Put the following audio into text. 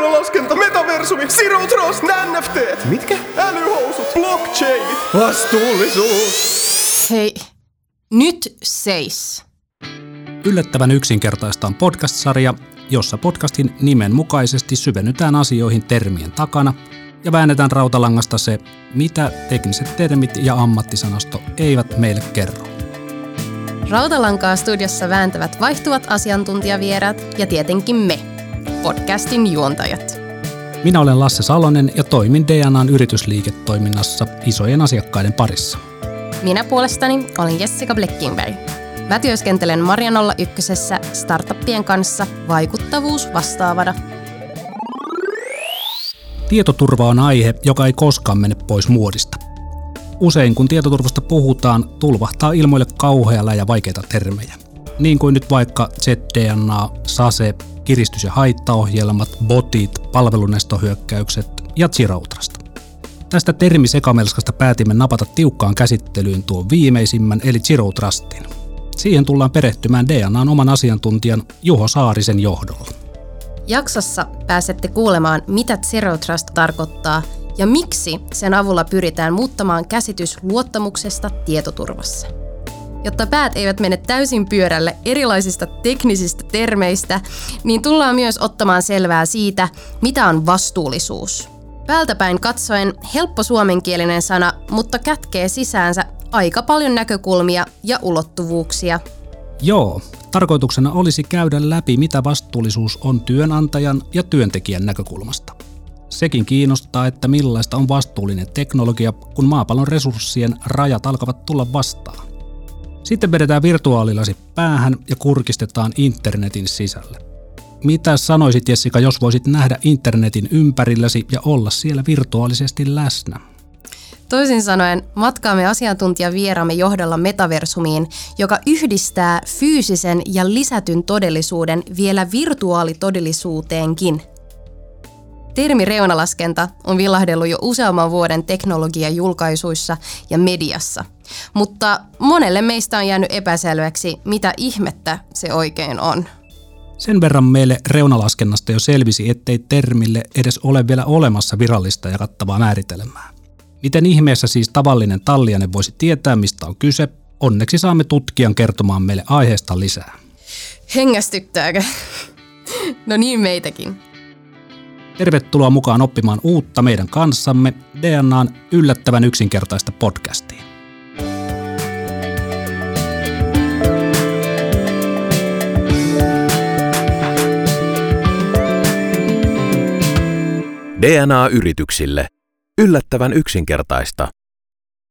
reunalaskenta, metaversumi, zero trust, NFT. Mitkä? Älyhousut, blockchainit. Vastuullisuus! Hei, nyt seis. Yllättävän yksinkertaista on podcast-sarja, jossa podcastin nimen mukaisesti syvennytään asioihin termien takana ja väännetään rautalangasta se, mitä tekniset termit ja ammattisanasto eivät meille kerro. Rautalankaa studiossa vääntävät vaihtuvat asiantuntijavieraat ja tietenkin me, podcastin juontajat. Minä olen Lasse Salonen ja toimin DNAn yritysliiketoiminnassa isojen asiakkaiden parissa. Minä puolestani olen Jessica Bleckinberg. Mä työskentelen Marja 01 startuppien kanssa vaikuttavuus vastaavana. Tietoturva on aihe, joka ei koskaan mene pois muodista. Usein kun tietoturvasta puhutaan, tulvahtaa ilmoille kauhealla ja vaikeita termejä. Niin kuin nyt vaikka ZDNA, SASE, kiristys- ja haittaohjelmat, botit, palvelunestohyökkäykset ja Zirautrasta. Tästä termisekamelskasta päätimme napata tiukkaan käsittelyyn tuon viimeisimmän eli Zero Trustin. Siihen tullaan perehtymään DNAn oman asiantuntijan Juho Saarisen johdolla. Jaksossa pääsette kuulemaan, mitä Zero Trust tarkoittaa ja miksi sen avulla pyritään muuttamaan käsitys luottamuksesta tietoturvassa. Jotta päät eivät mene täysin pyörälle erilaisista teknisistä termeistä, niin tullaan myös ottamaan selvää siitä, mitä on vastuullisuus. Päältäpäin katsoen helppo suomenkielinen sana, mutta kätkee sisäänsä aika paljon näkökulmia ja ulottuvuuksia. Joo, tarkoituksena olisi käydä läpi, mitä vastuullisuus on työnantajan ja työntekijän näkökulmasta. Sekin kiinnostaa, että millaista on vastuullinen teknologia, kun maapallon resurssien rajat alkavat tulla vastaan. Sitten vedetään virtuaalilasi päähän ja kurkistetaan internetin sisälle. Mitä sanoisit Jessica, jos voisit nähdä internetin ympärilläsi ja olla siellä virtuaalisesti läsnä? Toisin sanoen matkaamme asiantuntijavieraamme johdolla metaversumiin, joka yhdistää fyysisen ja lisätyn todellisuuden vielä virtuaalitodellisuuteenkin. Termi reunalaskenta on villahdellut jo useamman vuoden teknologiajulkaisuissa ja mediassa, mutta monelle meistä on jäänyt epäselväksi, mitä ihmettä se oikein on. Sen verran meille reunalaskennasta jo selvisi, ettei termille edes ole vielä olemassa virallista ja kattavaa määritelmää. Miten ihmeessä siis tavallinen tallianen voisi tietää, mistä on kyse? Onneksi saamme tutkijan kertomaan meille aiheesta lisää. Hengästyttääkö? No niin meitäkin. Tervetuloa mukaan oppimaan uutta meidän kanssamme DNAn yllättävän yksinkertaista podcastiin. DNA-yrityksille. Yllättävän yksinkertaista.